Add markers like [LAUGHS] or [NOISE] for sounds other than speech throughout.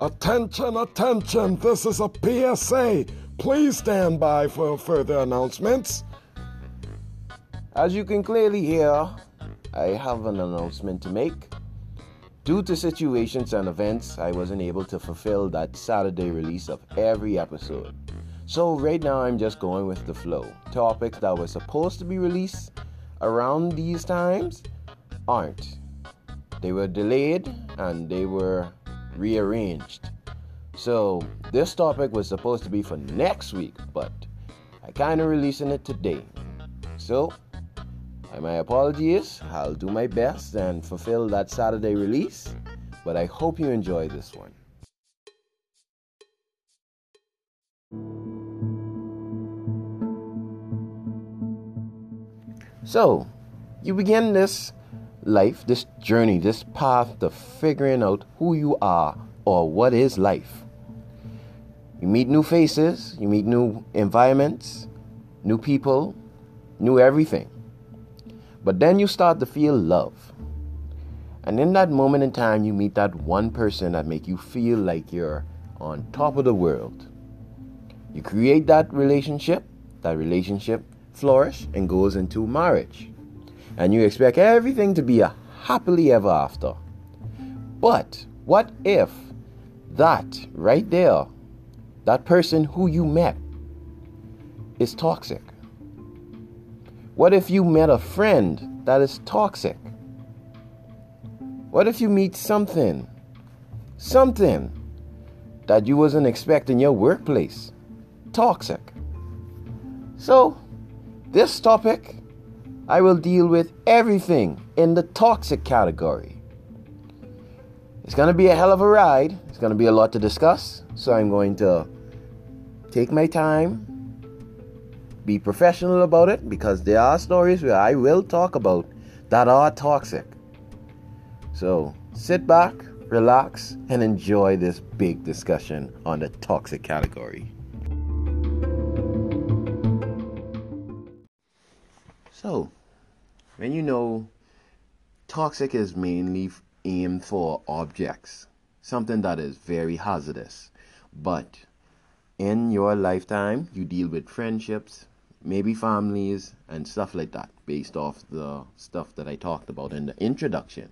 Attention, attention, this is a PSA. Please stand by for further announcements. As you can clearly hear, I have an announcement to make. Due to situations and events, I wasn't able to fulfill that Saturday release of every episode. So, right now, I'm just going with the flow. Topics that were supposed to be released around these times aren't. They were delayed and they were rearranged. So, this topic was supposed to be for next week, but I kind of releasing it today. So, my apology is I'll do my best and fulfill that Saturday release, but I hope you enjoy this one. So, you begin this life, this journey, this path to figuring out who you are or what is life. You meet new faces, you meet new environments, new people, new everything. But then you start to feel love. And in that moment in time, you meet that one person that make you feel like you're on top of the world. You create that relationship, that relationship flourish and goes into marriage. And you expect everything to be a happily ever after. But what if that right there, that person who you met, is toxic? What if you met a friend that is toxic? What if you meet something, something that you wasn't expecting your workplace? Toxic. So, this topic, I will deal with everything in the toxic category. It's going to be a hell of a ride. It's going to be a lot to discuss. So I'm going to take my time, be professional about it, because there are stories where I will talk about that are toxic. So sit back, relax, and enjoy this big discussion on the toxic category. So, when you know toxic is mainly aimed for objects, something that is very hazardous, but in your lifetime, you deal with friendships, maybe families, and stuff like that, based off the stuff that I talked about in the introduction.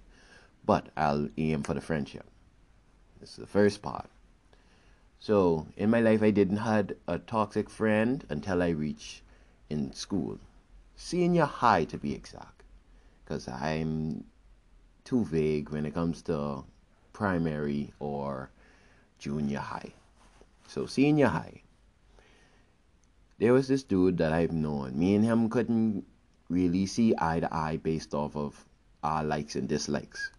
But I'll aim for the friendship. This is the first part. So, in my life, I didn't had a toxic friend until I reached in school senior high to be exact, because I'm too vague when it comes to primary or junior high. So senior high, there was this dude that I've known. Me and him couldn't really see eye to eye based off of our likes and dislikes.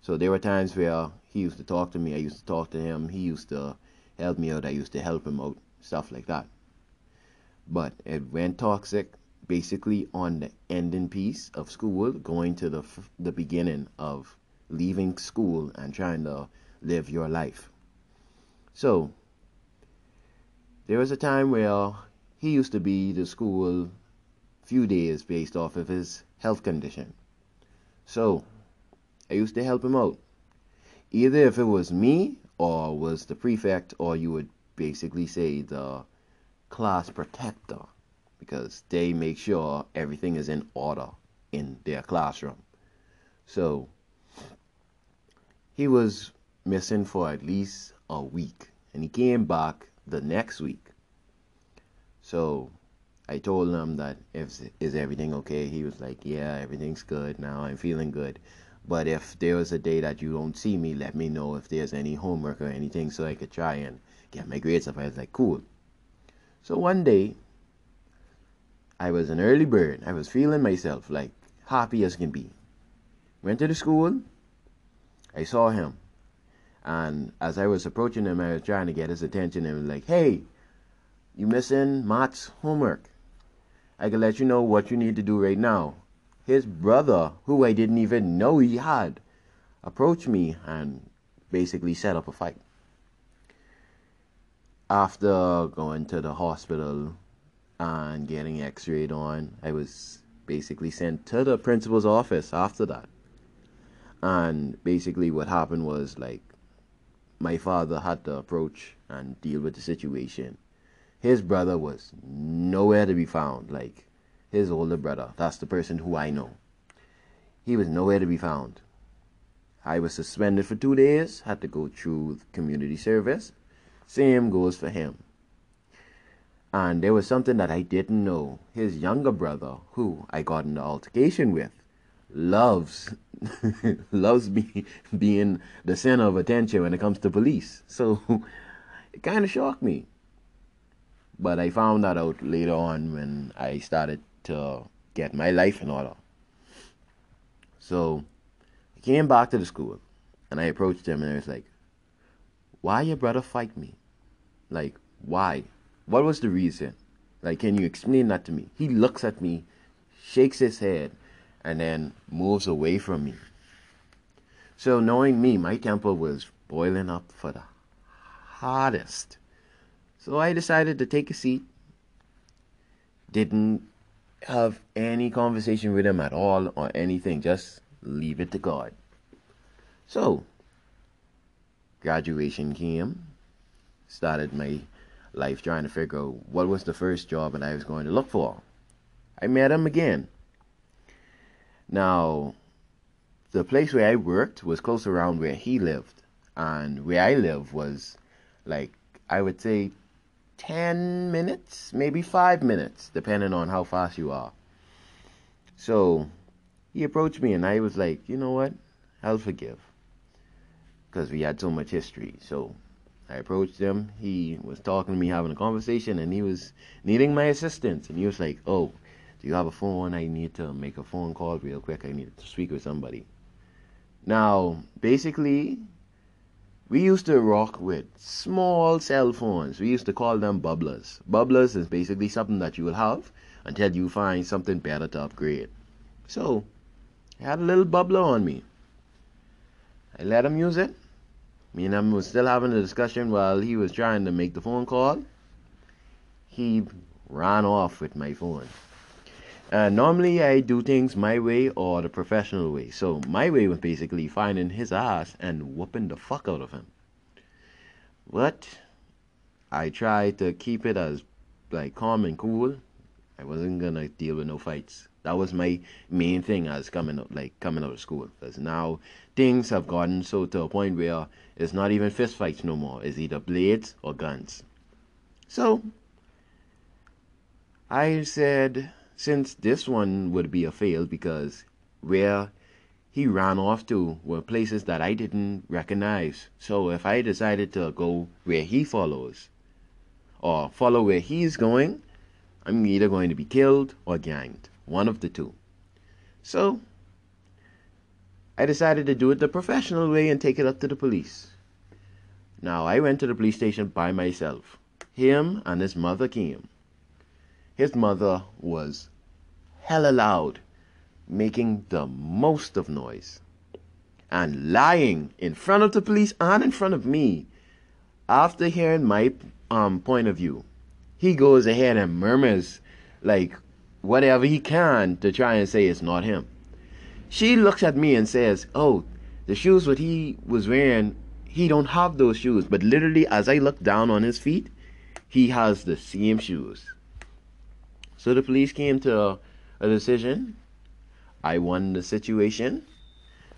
So there were times where he used to talk to me, I used to talk to him, he used to help me out, I used to help him out, stuff like that. But it went toxic basically on the ending piece of school, going to the the beginning of leaving school and trying to live your life. So there was a time where he used to be to school few days based off of his health condition. So I used to help him out. Either if it was me or was the prefect or you would basically say the class protector because they make sure everything is in order in their classroom. So he was missing for at least a week and he came back the next week. So I told him that if is everything okay? He was like, "Yeah, everything's good now. I'm feeling good." But if there was a day that you don't see me, let me know if there's any homework or anything so I could try and get my grades up. I was like, cool. So one day I was an early bird. I was feeling myself like happy as can be. Went to the school. I saw him. And as I was approaching him, I was trying to get his attention and was like, hey, you missing Matt's homework? I can let you know what you need to do right now. His brother, who I didn't even know he had, approached me and basically set up a fight. After going to the hospital and getting x-rayed on. I was basically sent to the principal's office after that. And basically what happened was like my father had to approach and deal with the situation. His brother was nowhere to be found. Like his older brother, that's the person who I know. He was nowhere to be found. I was suspended for two days, had to go through community service. Same goes for him. And there was something that I didn't know. His younger brother, who I got in the altercation with, loves [LAUGHS] loves me being the center of attention when it comes to police. So [LAUGHS] it kind of shocked me. But I found that out later on when I started to get my life in order. So I came back to the school and I approached him and I was like, Why your brother fight me? Like, why? What was the reason? Like, can you explain that to me? He looks at me, shakes his head, and then moves away from me. So, knowing me, my temper was boiling up for the hardest. So, I decided to take a seat. Didn't have any conversation with him at all or anything, just leave it to God. So, graduation came, started my life trying to figure out what was the first job that I was going to look for. I met him again. Now, the place where I worked was close around where he lived, and where I live was like I would say 10 minutes, maybe 5 minutes, depending on how fast you are. So, he approached me and I was like, you know what? I'll forgive. Because we had so much history. So I approached him. He was talking to me, having a conversation, and he was needing my assistance. And he was like, oh, do you have a phone? I need to make a phone call real quick. I need to speak with somebody. Now, basically, we used to rock with small cell phones. We used to call them bubblers. Bubblers is basically something that you will have until you find something better to upgrade. So, I had a little bubbler on me. I let him use it. Me and him was still having a discussion while he was trying to make the phone call. He ran off with my phone. Uh, normally, I do things my way or the professional way. So, my way was basically finding his ass and whooping the fuck out of him. But I tried to keep it as like calm and cool. I wasn't gonna deal with no fights. That was my main thing as coming out, like coming out of school. Because now things have gotten so to a point where it's not even fist fights no more. It's either blades or guns. So I said since this one would be a fail because where he ran off to were places that I didn't recognize. So if I decided to go where he follows or follow where he's going, I'm either going to be killed or ganged. One of the two. So I decided to do it the professional way and take it up to the police. Now I went to the police station by myself. Him and his mother came. His mother was hella loud, making the most of noise, and lying in front of the police and in front of me. After hearing my um, point of view, he goes ahead and murmurs like whatever he can to try and say it's not him. She looks at me and says, "Oh, the shoes what he was wearing, he don't have those shoes." But literally, as I look down on his feet, he has the same shoes. So the police came to a decision. I won the situation,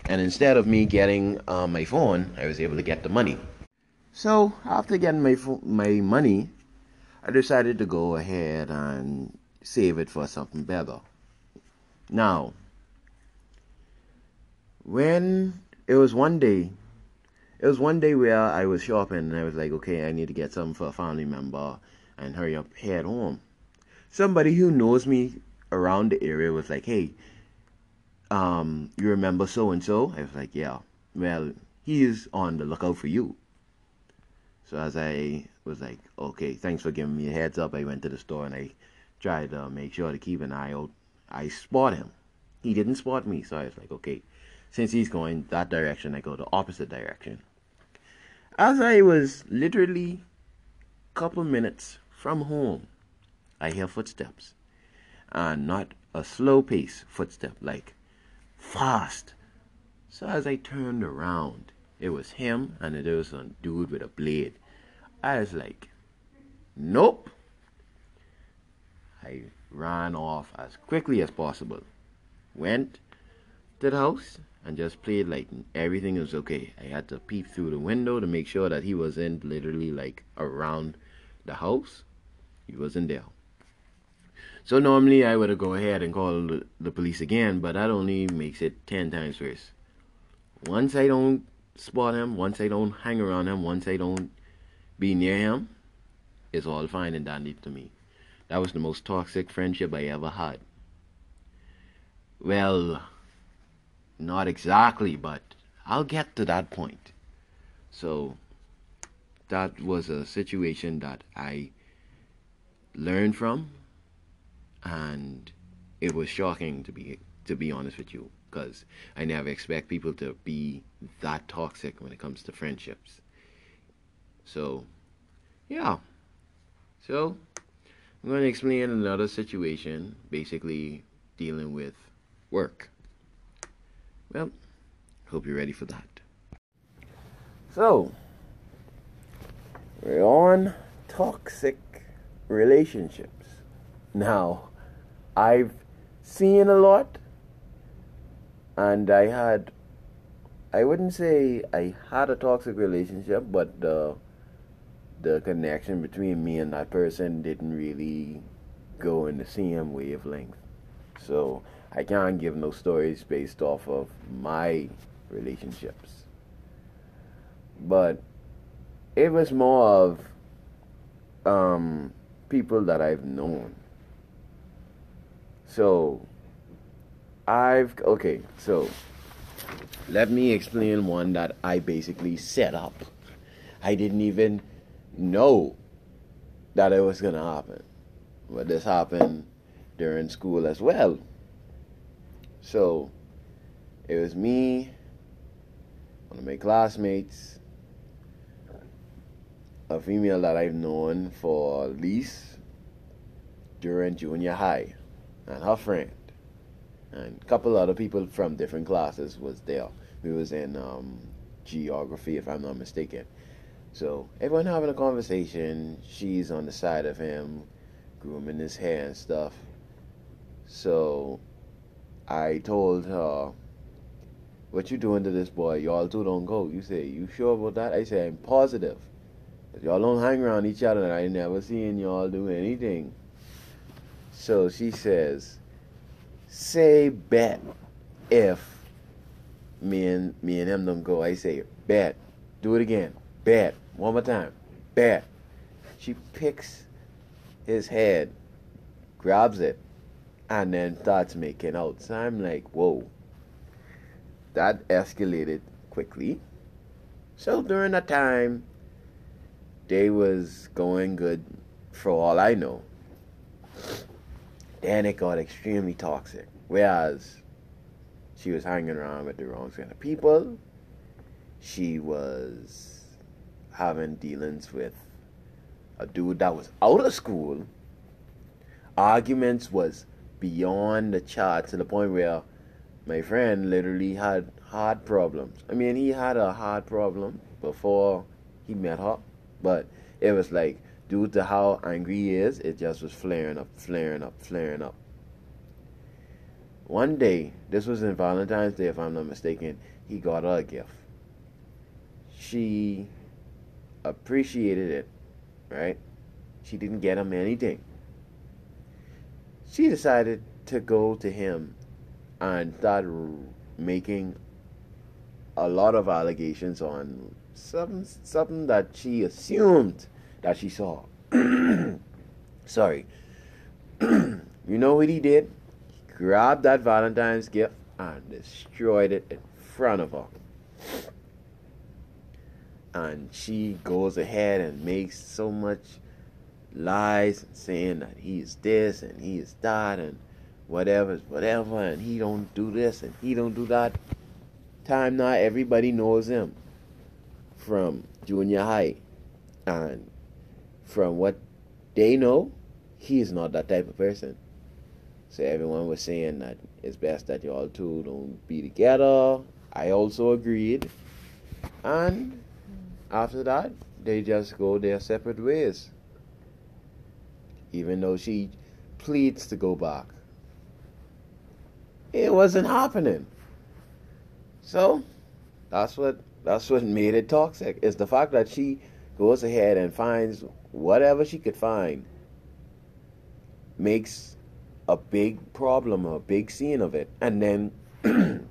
and instead of me getting uh, my phone, I was able to get the money. So after getting my my money, I decided to go ahead and save it for something better. Now, when it was one day, it was one day where I was shopping and I was like, okay, I need to get something for a family member and hurry up, head home. Somebody who knows me around the area was like, hey, um, you remember so and so? I was like, yeah. Well, he's on the lookout for you. So as I was like, okay, thanks for giving me a heads up, I went to the store and I tried to make sure to keep an eye out. I spot him. He didn't spot me, so I was like, okay, since he's going that direction, I go the opposite direction. As I was literally a couple minutes from home, I hear footsteps and not a slow pace footstep, like fast. So as I turned around, it was him and it was a dude with a blade. I was like, nope. I ran off as quickly as possible. Went to the house and just played like everything was okay. I had to peep through the window to make sure that he wasn't literally like around the house. He wasn't there. So normally I would go ahead and call the, the police again, but that only makes it ten times worse. Once I don't spot him, once I don't hang around him, once I don't be near him, it's all fine and dandy to me. That was the most toxic friendship I ever had. Well, not exactly, but I'll get to that point. So, that was a situation that I learned from, and it was shocking to be to be honest with you, because I never expect people to be that toxic when it comes to friendships. So, yeah. So, I'm going to explain another situation, basically dealing with work. Well, hope you're ready for that. So, we're on toxic relationships. Now, I've seen a lot, and I had, I wouldn't say I had a toxic relationship, but the the connection between me and that person didn't really go in the same wavelength. So I can't give no stories based off of my relationships. But it was more of um, people that I've known. So I've okay, so let me explain one that I basically set up. I didn't even know that it was going to happen. But this happened during school as well. So it was me, one of my classmates, a female that I've known for at least during junior high, and her friend, and a couple other people from different classes was there. We was in um, geography, if I'm not mistaken. So everyone having a conversation. She's on the side of him, grooming his hair and stuff. So I told her, "What you doing to this boy? Y'all two don't go." You say, "You sure about that?" I say, "I'm positive. Y'all don't hang around each other, and I never seen y'all do anything." So she says, "Say bet if me and me and him don't go." I say, "Bet. Do it again. Bet." One more time. Bet. She picks his head, grabs it, and then starts making out. So I'm like, whoa. That escalated quickly. So during that time, they was going good for all I know. Then it got extremely toxic. Whereas she was hanging around with the wrong kind of people. She was having dealings with a dude that was out of school. Arguments was beyond the chart to the point where my friend literally had heart problems. I mean, he had a heart problem before he met her, but it was like due to how angry he is, it just was flaring up, flaring up, flaring up. One day, this was in Valentine's Day, if I'm not mistaken, he got her a gift. She appreciated it, right? She didn't get him anything. She decided to go to him and start making a lot of allegations on something, something that she assumed that she saw. [COUGHS] Sorry. [COUGHS] you know what he did? He grabbed that Valentine's gift and destroyed it in front of her and she goes ahead and makes so much lies saying that he is this and he is that and whatever whatever and he don't do this and he don't do that. Time now everybody knows him from junior high and from what they know he is not that type of person. So everyone was saying that it's best that y'all two don't be together. I also agreed. And after that, they just go their separate ways. Even though she pleads to go back. It wasn't happening. So that's what that's what made it toxic. Is the fact that she goes ahead and finds whatever she could find makes a big problem, a big scene of it, and then [CLEARS THROAT]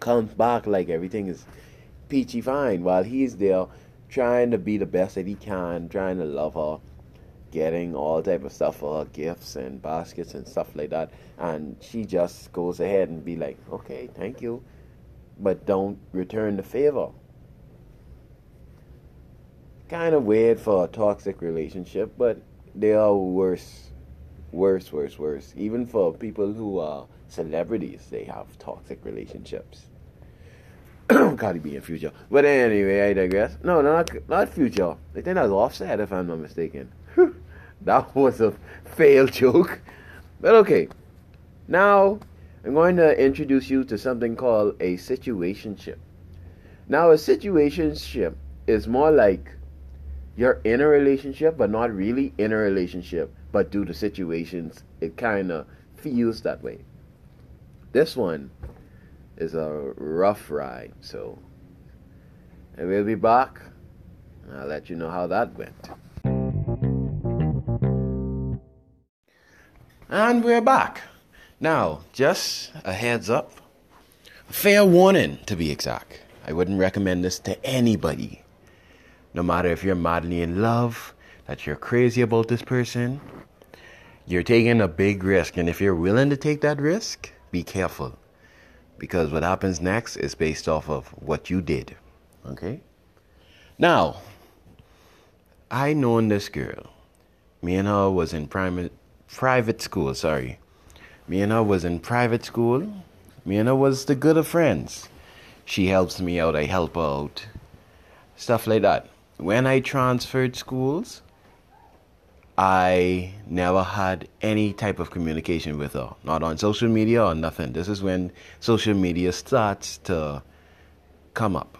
comes back like everything is peachy fine while he's there trying to be the best that he can, trying to love her, getting all type of stuff for her, gifts and baskets and stuff like that, and she just goes ahead and be like, okay, thank you, but don't return the favor. Kind of weird for a toxic relationship, but they are worse worse, worse, worse. Even for people who are celebrities, they have toxic relationships. [CLEARS THROAT] Cardi B and Future. But anyway, I digress. No, not not Future. I think that was Offset, if I'm not mistaken. [LAUGHS] that was a failed joke. But okay. Now, I'm going to introduce you to something called a situationship. Now, a situationship is more like you're in a relationship, but not really in a relationship but due to situations, it kind of feels that way. This one is a rough ride, so I will be back. And I'll let you know how that went. And we're back. Now, just a heads up, a fair warning to be exact. I wouldn't recommend this to anybody. No matter if you're madly in love, that you're crazy about this person, you're taking a big risk. And if you're willing to take that risk, be careful. Because what happens next is based off of what you did. Okay? Now, I known this girl. Me and her was in private private school, sorry. Me and her was in private school. Me and her was the good of friends. She helps me out, I help her out. Stuff like that. When I transferred schools, I never had any type of communication with her, not on social media or nothing. This is when social media starts to come up.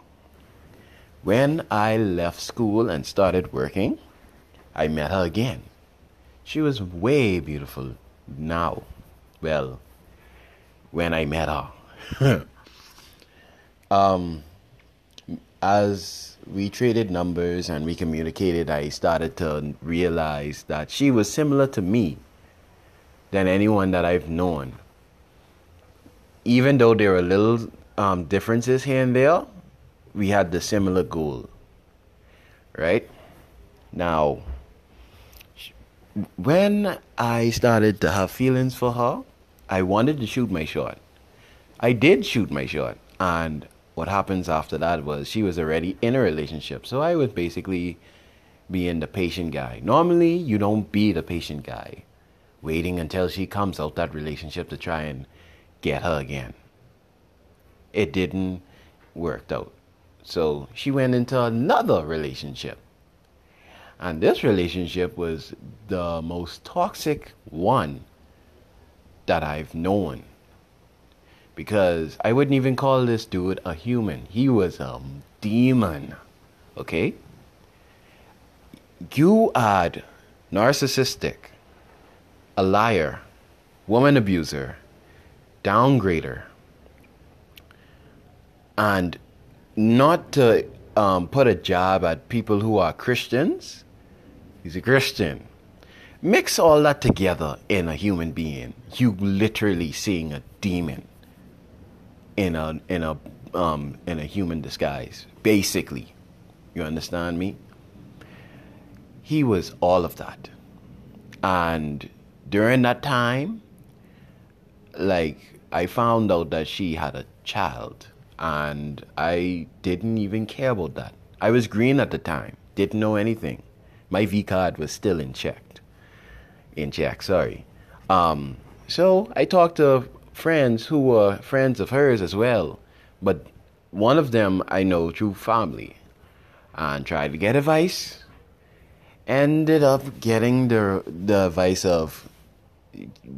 When I left school and started working, I met her again. She was way beautiful now. Well, when I met her. [LAUGHS] um, as we traded numbers and we communicated, I started to realize that she was similar to me than anyone that I've known. Even though there are little um, differences here and there, we had the similar goal. Right? Now, when I started to have feelings for her, I wanted to shoot my shot. I did shoot my shot, and what happens after that was she was already in a relationship. So I was basically being the patient guy. Normally, you don't be the patient guy, waiting until she comes out that relationship to try and get her again. It didn't work out. So she went into another relationship. And this relationship was the most toxic one that I've known because I wouldn't even call this dude a human. He was a demon. Okay? You add narcissistic, a liar, woman abuser, downgrader, and not to um, put a jab at people who are Christians. He's a Christian. Mix all that together in a human being. You literally seeing a demon in a in a um, in a human disguise. Basically, you understand me? He was all of that, and during that time, like I found out that she had a child, and I didn't even care about that. I was green at the time, didn't know anything. My V card was still in check. In check, sorry. Um, so I talked to friends who were friends of hers as well, but one of them I know through family and tried to get advice. Ended up getting the the advice of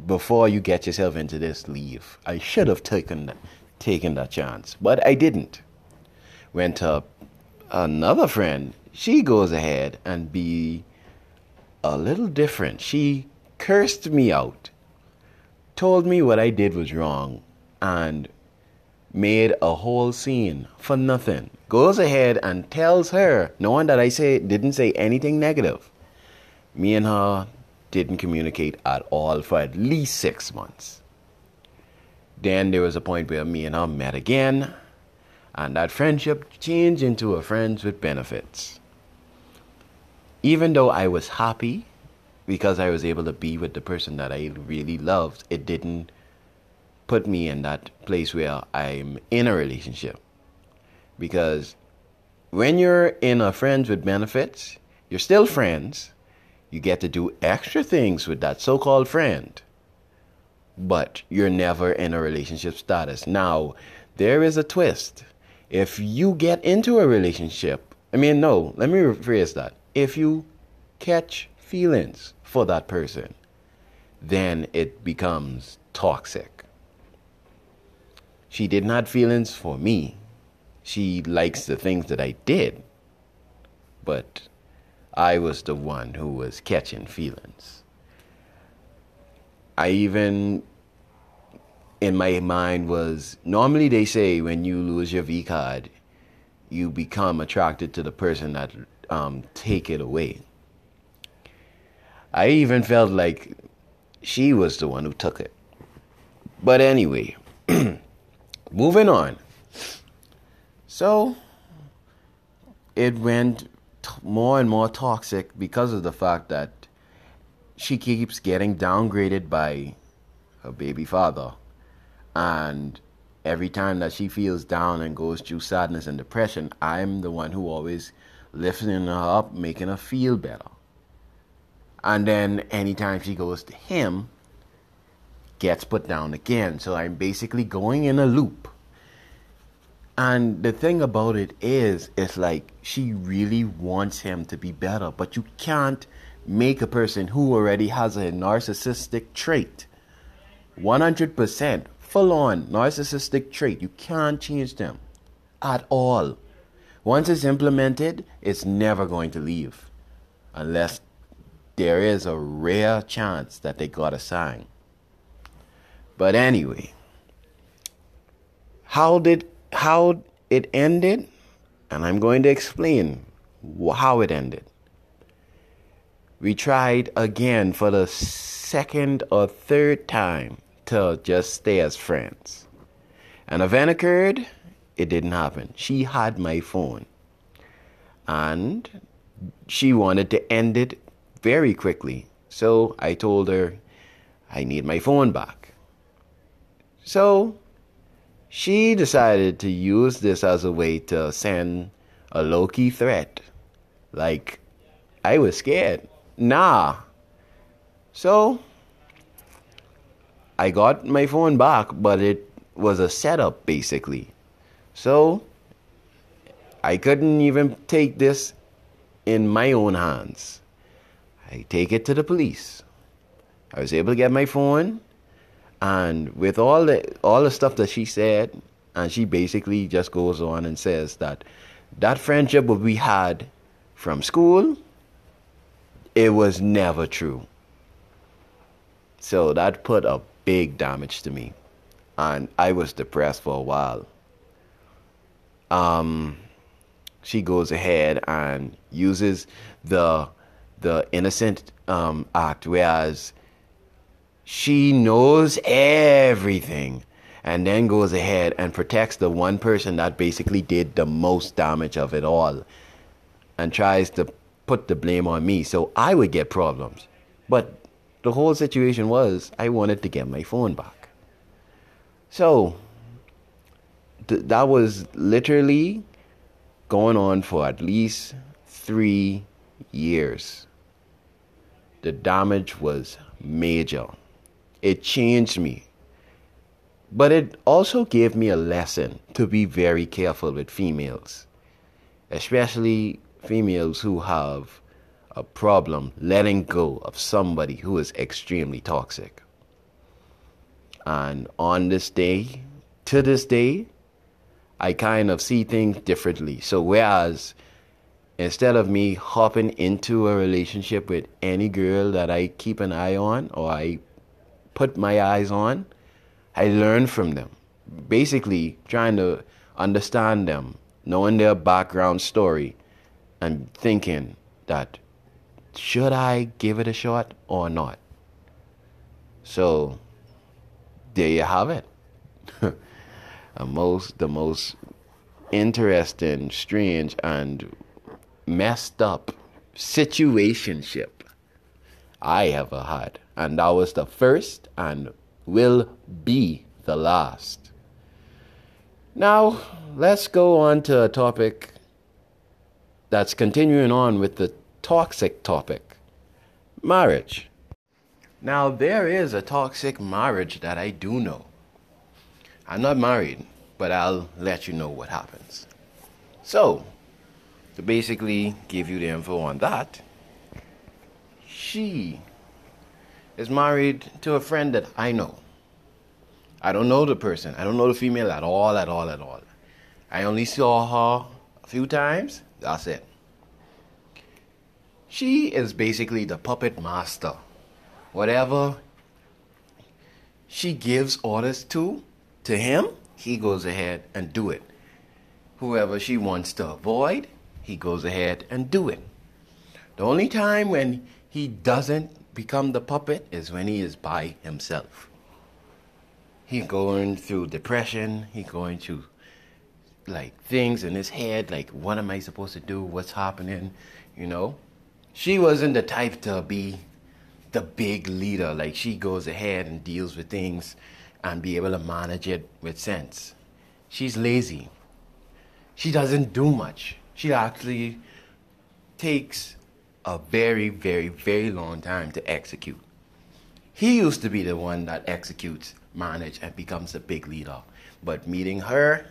before you get yourself into this, leave. I should have taken taken that chance, but I didn't. Went up another friend, she goes ahead and be a little different. She cursed me out, told me what I did was wrong, and made a whole scene for nothing. Goes ahead and tells her, knowing that I say didn't say anything negative. Me and her didn't communicate at all for at least six months. Then there was a point where me and her met again, and that friendship changed into a friends with benefits. Even though I was happy because I was able to be with the person that I really loved, it didn't put me in that place where I'm in a relationship. Because when you're in a friends with benefits, you're still friends. You get to do extra things with that so called friend. But you're never in a relationship status. Now, there is a twist. If you get into a relationship, I mean, no, let me rephrase that. If you catch feelings for that person, then it becomes toxic. She did not have feelings for me. She likes the things that I did. But I was the one who was catching feelings. I even in my mind was normally they say when you lose your V card, you become attracted to the person that um, take it away. I even felt like she was the one who took it. But anyway, [CLEARS THROAT] Moving on. So it went more and more toxic because of the fact that she keeps getting downgraded by her baby father. And every time that she feels down and goes through sadness and depression, I'm the one who always lifting her up, making her feel better. And then anytime she goes to him, gets put down again. So I'm basically going in a loop. And the thing about it is, it's like she really wants him to be better, but you can't make a person who already has a narcissistic trait 100% full on narcissistic trait. You can't change them at all. Once it's implemented, it's never going to leave unless there is a rare chance that they got a sign. But anyway, how did how it ended? And I'm going to explain how it ended. We tried again for the second or third time to just stay as friends. An event occurred, it didn't happen. She had my phone. And she wanted to end it very quickly. So I told her, I need my phone back. So she decided to use this as a way to send a low key threat. Like, I was scared. Nah. So I got my phone back, but it was a setup basically. So I couldn't even take this in my own hands. I take it to the police. I was able to get my phone and with all the all the stuff that she said, and she basically just goes on and says that that friendship that we had from school, it was never true. So that put a big damage to me, and I was depressed for a while. Um, she goes ahead and uses the the innocent um, act, whereas she knows everything and then goes ahead and protects the one person that basically did the most damage of it all and tries to put the blame on me so I would get problems. But the whole situation was I wanted to get my phone back. So th- that was literally going on for at least three years. The damage was major. It changed me. But it also gave me a lesson to be very careful with females, especially females who have a problem letting go of somebody who is extremely toxic. And on this day, to this day, I kind of see things differently. So whereas instead of me hopping into a relationship with any girl that I keep an eye on or I put my eyes on, I learn from them. Basically, trying to understand them, knowing their background story, and thinking that should I give it a shot or not? So, there you have it. [LAUGHS] the most, the most interesting, strange, and messed up situationship I ever had. And that was the first and will be the last. Now, let's go on to a topic that's continuing on with the toxic topic marriage. Now, there is a toxic marriage that I do know. I'm not married, but I'll let you know what happens. So, to basically give you the info on that, she is married to a friend that I know. I don't know the person. I don't know the female at all, at all, at all. I only saw her a few times. That's it. She is basically the puppet master. Whatever she gives orders to, to him, he goes ahead and do it. Whoever she wants to avoid, he goes ahead and do it. The only time when he doesn't become the puppet is when he is by himself. He's going through depression, he's going through like things in his head, like what am I supposed to do? What's happening? You know? She wasn't the type to be the big leader. Like she goes ahead and deals with things and be able to manage it with sense. She's lazy. She doesn't do much. She actually takes a very, very, very long time to execute. He used to be the one that executes, manage, and becomes a big leader. But meeting her,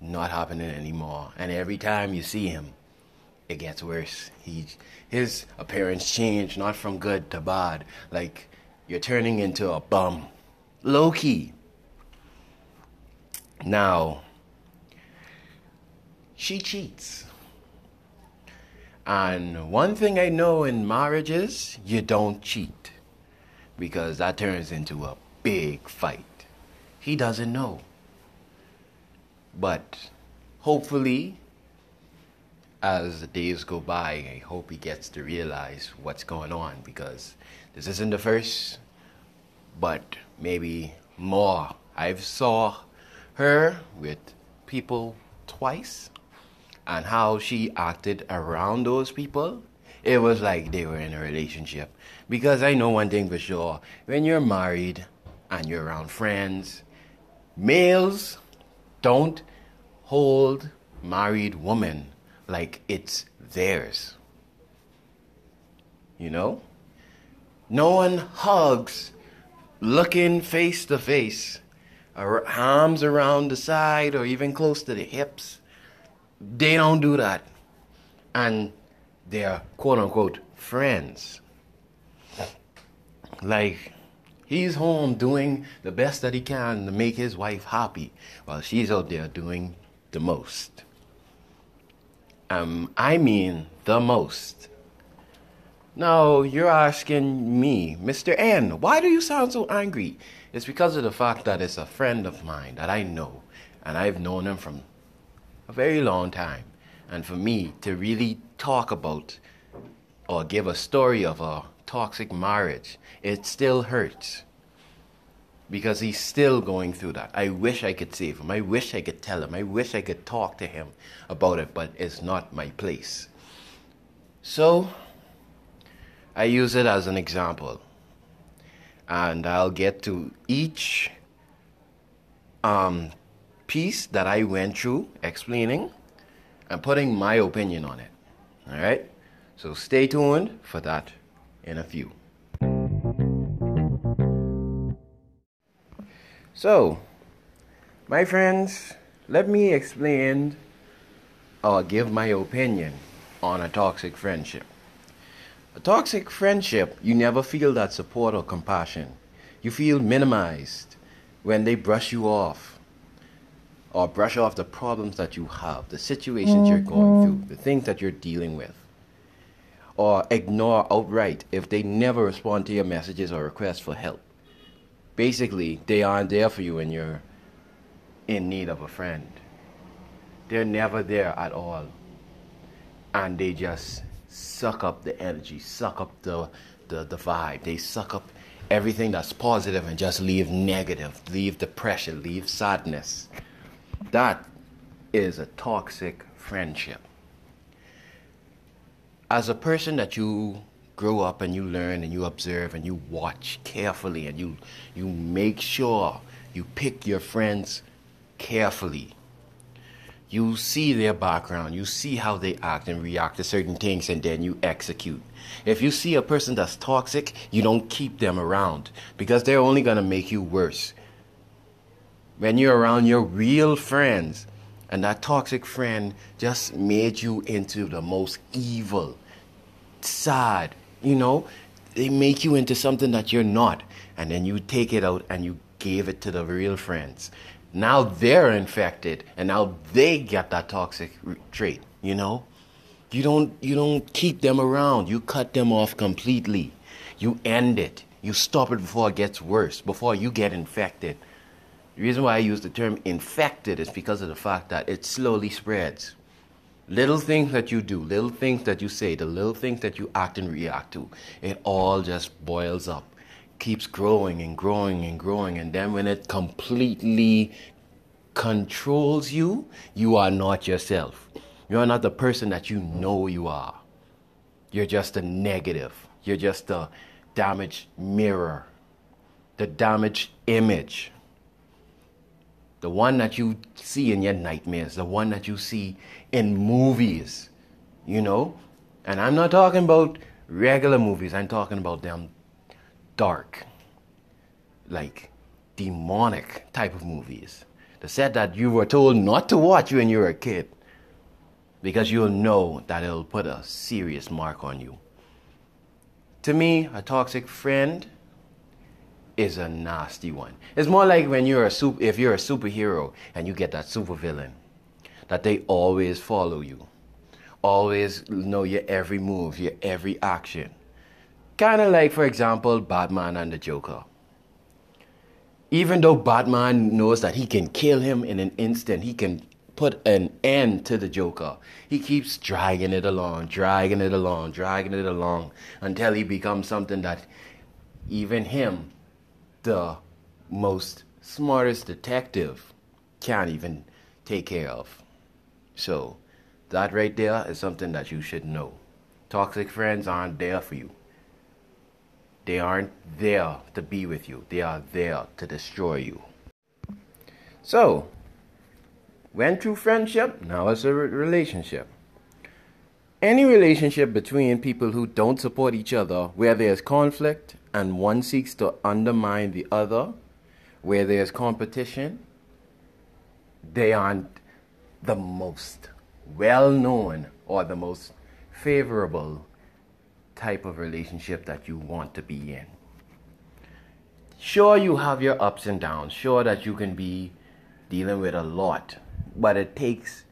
not happening anymore. And every time you see him, it gets worse. He, his appearance changed, not from good to bad. Like you're turning into a bum. Low key. Now, she cheats. And one thing I know in marriage is you don't cheat because that turns into a big fight. He doesn't know. But hopefully, as the days go by, I hope he gets to realize what's going on because this isn't the first, but maybe more. I've saw her with people twice and how she acted around those people, it was like they were in a relationship. Because I know one thing for sure when you're married and you're around friends, males don't hold married women like it's theirs. You know? No one hugs looking face to face, arms around the side or even close to the hips they don't do that. And they're quote unquote friends. Like, he's home doing the best that he can to make his wife happy while she's out there doing the most. Um, I mean, the most. Now, you're asking me, Mr. N, why do you sound so angry? It's because of the fact that it's a friend of mine that I know, and I've known him from a very long time. And for me to really talk about or give a story of a toxic marriage, it still hurts. Because he's still going through that. I wish I could save him. I wish I could tell him. I wish I could talk to him about it, but it's not my place. So, I use it as an example. And I'll get to each um, piece that I went through explaining and putting my opinion on it. All right? So stay tuned for that in a few. So, my friends, let me explain or give my opinion on a toxic friendship. A toxic friendship, you never feel that support or compassion. You feel minimized when they brush you off or brush off the problems that you have, the situations you're going through, mm-hmm. the things that you're dealing with, or ignore outright if they never respond to your messages or requests for help. Basically, they aren't there for you when you're in need of a friend. They're never there at all. And they just suck up the energy, suck up the, the, the vibe. They suck up everything that's positive and just leave negative, leave depression, leave sadness. That is a toxic friendship. As a person that you grow up and you learn and you observe and you watch carefully and you you make sure you pick your friends carefully. You see their background, you see how they act and react to certain things, and then you execute. If you see a person that's toxic, you don't keep them around because they're only going to make you worse when you're around your real friends and that toxic friend just made you into the most evil, sad, you know, they make you into something that you're not. And then you take it out and you gave it to the real friends. Now they're infected and now they get that toxic trait, you know? You don't you don't keep them around. You cut them off completely. You end it. You stop it before it gets worse, before you get infected. The reason why I use the term infected is because of the fact that it slowly spreads. Little things that you do, little things that you say, the little things that you act and react to, it all just boils up, keeps growing and growing and growing. And then when it completely controls you, you are not yourself. You are not the person that you know you are. You're just a negative. You're just a damaged mirror, the damaged image the one that you see in your nightmares, the one that you see in movies, you know? And I'm not talking about regular movies, I'm talking about them dark, like demonic type of movies. The set that you were told not to watch when you were a kid because you'll know that it'll put a serious mark on you. To me, a toxic friend is a nasty one. It's more like when you're a super, if you're a superhero and you get that supervillain, that they always follow you, always know your every move, your every action. Kind of like, for example, Batman and the Joker. Even though Batman knows that he can kill him in an instant, he can put an end to the Joker. He keeps dragging it along, dragging it along, dragging it along until he becomes something that even him the most smartest detective can't even take care of. So, that right there is something that you should know. Toxic friends aren't there for you. They aren't there to be with you. They are there to destroy you. So, went through friendship, now it's a relationship. Any relationship between people who don't support each other, where there's conflict and one seeks to undermine the other, where there's competition, they aren't the most well known or the most favorable type of relationship that you want to be in. Sure, you have your ups and downs. Sure, that you can be dealing with a lot, but it takes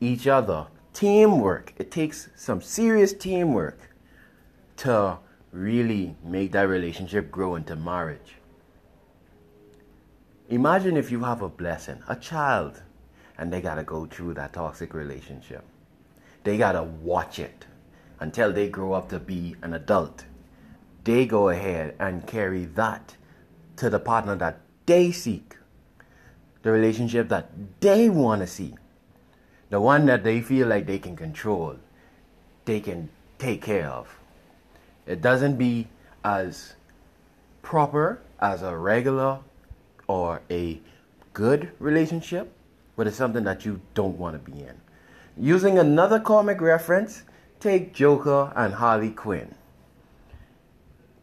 each other teamwork. It takes some serious teamwork to really make that relationship grow into marriage. Imagine if you have a blessing, a child, and they got to go through that toxic relationship. They got to watch it until they grow up to be an adult. They go ahead and carry that to the partner that they seek, the relationship that they want to see the one that they feel like they can control, they can take care of. It doesn't be as proper as a regular or a good relationship, but it's something that you don't want to be in. Using another comic reference, take Joker and Harley Quinn.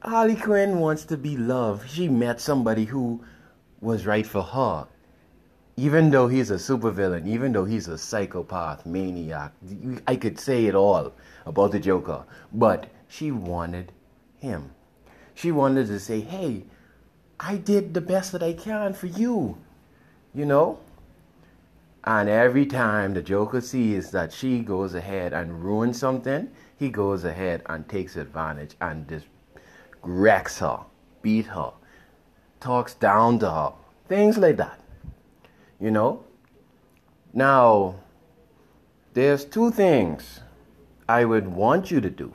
Harley Quinn wants to be loved. She met somebody who was right for her even though he's a supervillain, even though he's a psychopath, maniac, I could say it all about the Joker, but she wanted him. She wanted to say, hey, I did the best that I can for you, you know? And every time the Joker sees that she goes ahead and ruins something, he goes ahead and takes advantage and just wrecks her, beat her, talks down to her, things like that. You know? Now, there's two things I would want you to do,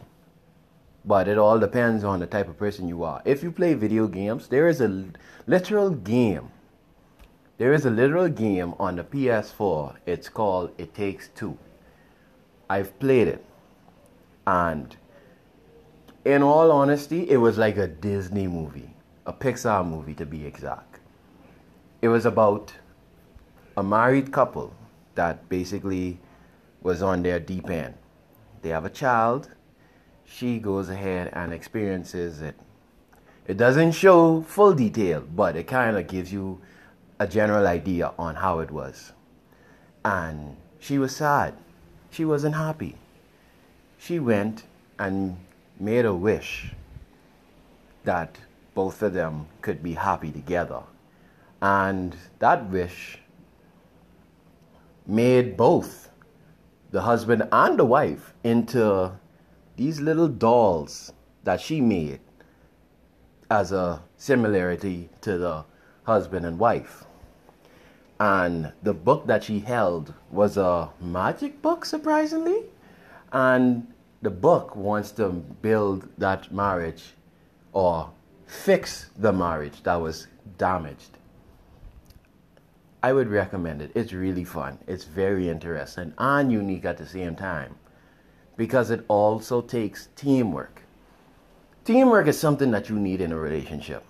but it all depends on the type of person you are. If you play video games, there is a literal game. There is a literal game on the PS4. It's called It Takes Two. I've played it. And in all honesty, it was like a Disney movie, a Pixar movie to be exact. It was about a married couple that basically was on their deep end. They have a child. She goes ahead and experiences it. It doesn't show full detail, but it kind of gives you a general idea on how it was. And she was sad. She wasn't happy. She went and made a wish that both of them could be happy together. And that wish made both the husband and the wife into these little dolls that she made as a similarity to the husband and wife. And the book that she held was a magic book, surprisingly. And the book wants to build that marriage or fix the marriage that was damaged. I would recommend it. It's really fun. It's very interesting and unique at the same time because it also takes teamwork. Teamwork is something that you need in a relationship.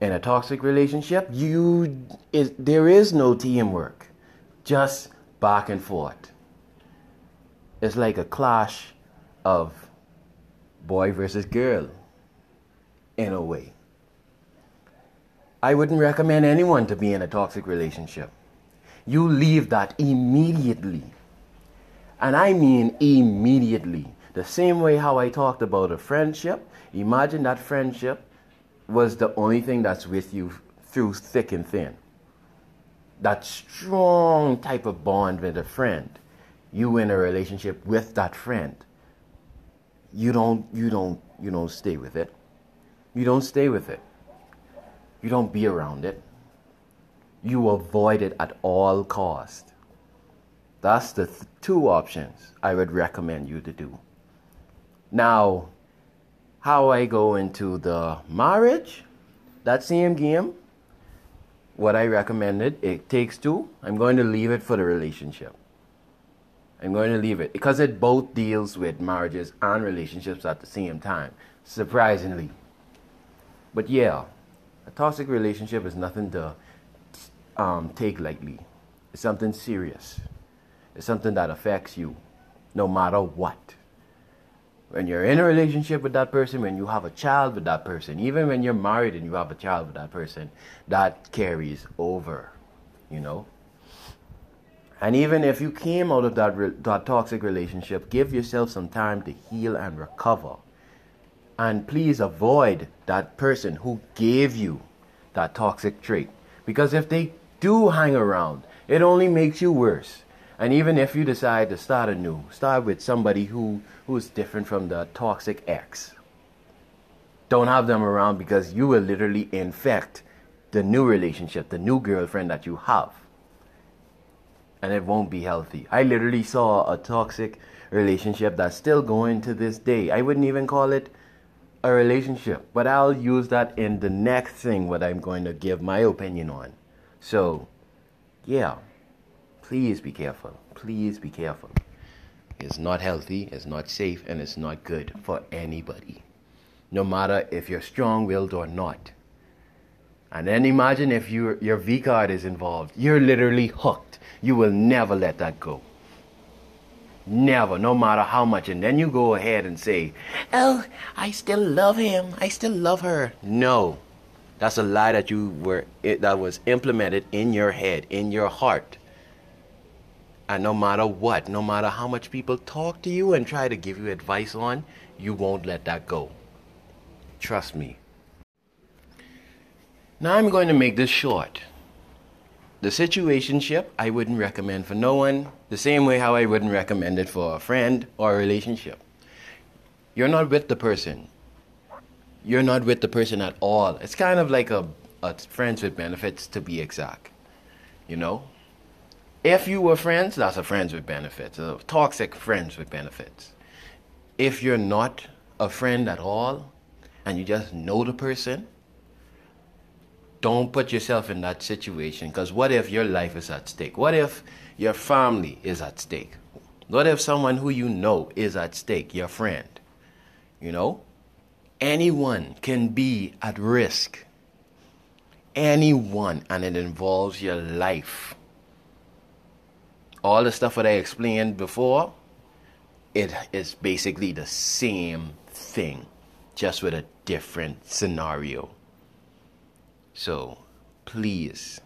In a toxic relationship, you is, there is no teamwork. Just back and forth. It's like a clash of boy versus girl in a way. I wouldn't recommend anyone to be in a toxic relationship. You leave that immediately. And I mean immediately. The same way how I talked about a friendship. Imagine that friendship was the only thing that's with you through thick and thin. That strong type of bond with a friend. You in a relationship with that friend. You don't you don't you don't stay with it. You don't stay with it. You don't be around it. You avoid it at all cost. That's the th- two options I would recommend you to do. Now, how I go into the marriage, that same game, what I recommended, it takes two. I'm going to leave it for the relationship. I'm going to leave it because it both deals with marriages and relationships at the same time, surprisingly. But yeah, a toxic relationship is nothing to um, take lightly. It's something serious. It's something that affects you, no matter what. When you're in a relationship with that person, when you have a child with that person, even when you're married and you have a child with that person, that carries over, you know? And even if you came out of that, re- that toxic relationship, give yourself some time to heal and recover. And please avoid that person who gave you that toxic trait. Because if they do hang around, it only makes you worse. And even if you decide to start anew, start with somebody who, who's different from the toxic ex. Don't have them around because you will literally infect the new relationship, the new girlfriend that you have. And it won't be healthy. I literally saw a toxic relationship that's still going to this day. I wouldn't even call it a relationship. But I'll use that in the next thing what I'm going to give my opinion on. So, yeah. Please be careful. Please be careful. It's not healthy, it's not safe, and it's not good for anybody. No matter if you're strong willed or not. And then imagine if you, your V card is involved. You're literally hooked. You will never let that go. Never, no matter how much. And then you go ahead and say, Oh, I still love him. I still love her. No. That's a lie that you were that was implemented in your head, in your heart. And no matter what, no matter how much people talk to you and try to give you advice on, you won't let that go. Trust me. Now I'm going to make this short. the situationship I wouldn't recommend for no one, the same way how I wouldn't recommend it for a friend or a relationship. You're not with the person. You're not with the person at all. It's kind of like a, a friends with benefits to be exact. You know? If you were friends, that's a friends with benefits, a toxic friends with benefits. If you're not a friend at all and you just know the person, don't put yourself in that situation because what if your life is at stake? What if your family is at stake? What if someone who you know is at stake, your friend? You know? Anyone can be at risk. Anyone, and it involves your life. All the stuff that I explained before, it is basically the same thing, just with a different scenario. So please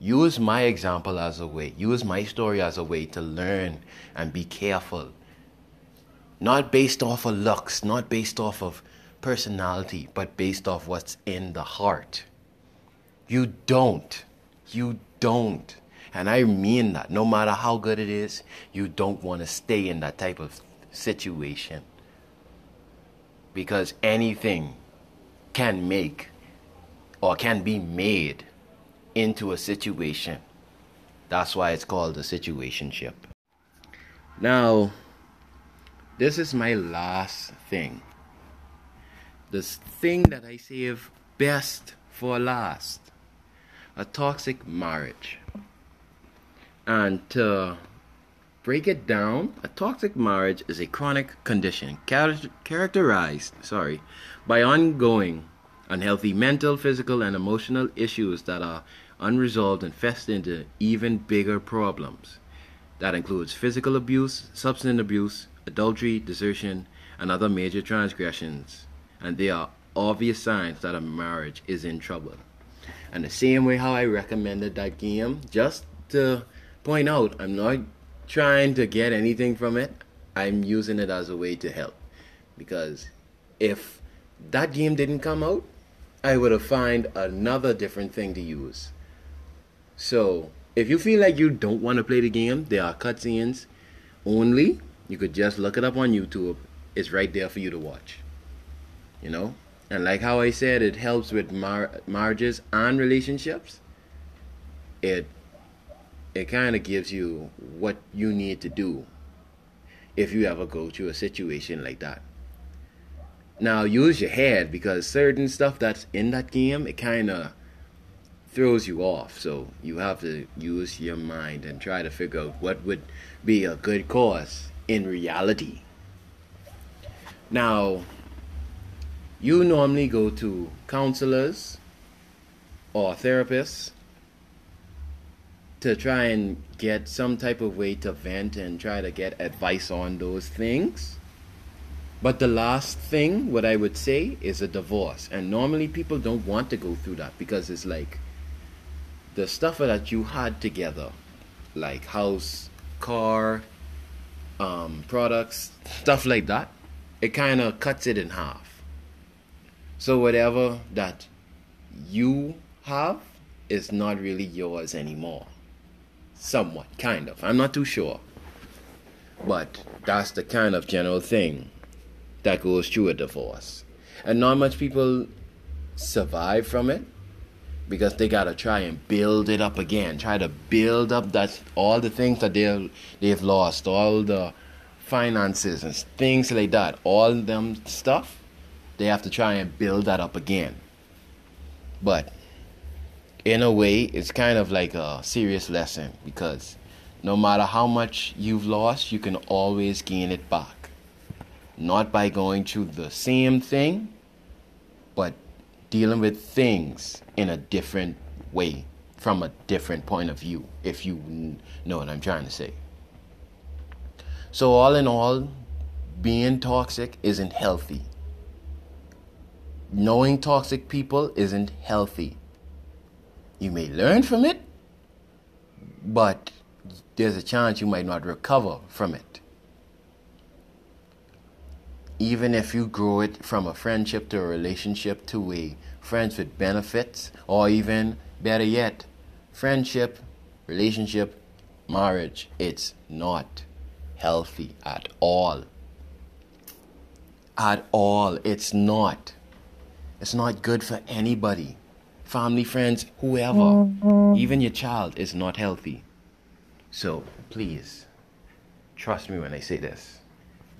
use my example as a way, use my story as a way to learn and be careful. Not based off of looks, not based off of personality, but based off what's in the heart. You don't. You don't. And I mean that. No matter how good it is, you don't want to stay in that type of situation. Because anything can make or can be made into a situation. That's why it's called a situationship. Now, this is my last thing. This thing that I save best for last a toxic marriage. And to break it down, a toxic marriage is a chronic condition char- characterized, sorry, by ongoing unhealthy mental, physical, and emotional issues that are unresolved and fester into even bigger problems. That includes physical abuse, substance abuse, adultery, desertion, and other major transgressions. And they are obvious signs that a marriage is in trouble. And the same way how I recommended that game, just to point out, I'm not trying to get anything from it. I'm using it as a way to help. Because if that game didn't come out, I would have find another different thing to use. So if you feel like you don't want to play the game, there are cutscenes only. You could just look it up on YouTube. It's right there for you to watch. You know? And like how I said, it helps with mar- marriages and relationships. It it kind of gives you what you need to do if you ever go through a situation like that. Now use your head because certain stuff that's in that game it kind of throws you off. So you have to use your mind and try to figure out what would be a good cause in reality. Now you normally go to counselors or therapists to try and get some type of way to vent and try to get advice on those things. But the last thing, what I would say, is a divorce. And normally people don't want to go through that because it's like the stuff that you had together, like house, car, um, products, stuff like that, it kind of cuts it in half. So whatever that you have is not really yours anymore. Somewhat, kind of. I'm not too sure. But that's the kind of general thing that goes through a divorce. And not much people survive from it because they gotta try and build it up again. Try to build up that all the things that they they've lost, all the finances and things like that, all them stuff. They have to try and build that up again. But in a way, it's kind of like a serious lesson because no matter how much you've lost, you can always gain it back not by going through the same thing, but dealing with things in a different way, from a different point of view, if you know what I'm trying to say. So, all in all, being toxic isn't healthy. Knowing toxic people isn't healthy. You may learn from it, but there's a chance you might not recover from it even if you grow it from a friendship to a relationship to a friends with benefits, or even better yet, friendship relationship, marriage, it's not healthy at all. At all. It's not. It's not good for anybody. Family, friends, whoever. Even your child is not healthy. So please, trust me when I say this.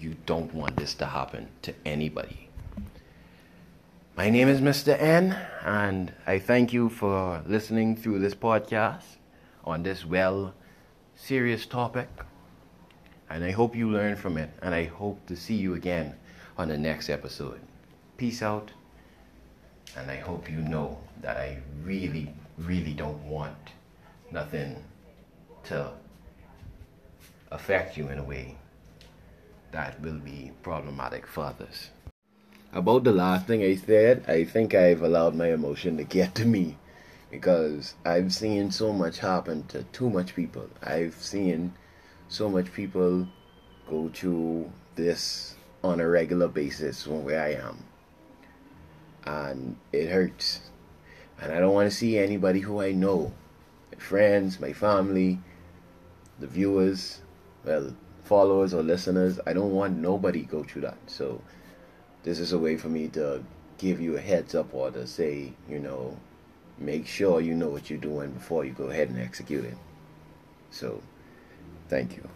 You don't want this to happen to anybody. My name is Mr. N, and I thank you for listening through this podcast on this well serious topic. And I hope you learn from it, and I hope to see you again on the next episode. Peace out, and I hope you know that I really, really don't want nothing to affect you in a way that will be problematic for others. About the last thing I said, I think I've allowed my emotion to get to me because I've seen so much happen to too much people. I've seen so much people go through this on a regular basis where I am. And it hurts. And I don't want to see anybody who I know, my friends, my family, the viewers, well, followers or listeners, I don't want nobody go through that. So this is a way for me to give you a heads up or to say, you know, make sure you know what you're doing before you go ahead and execute it. So, thank you.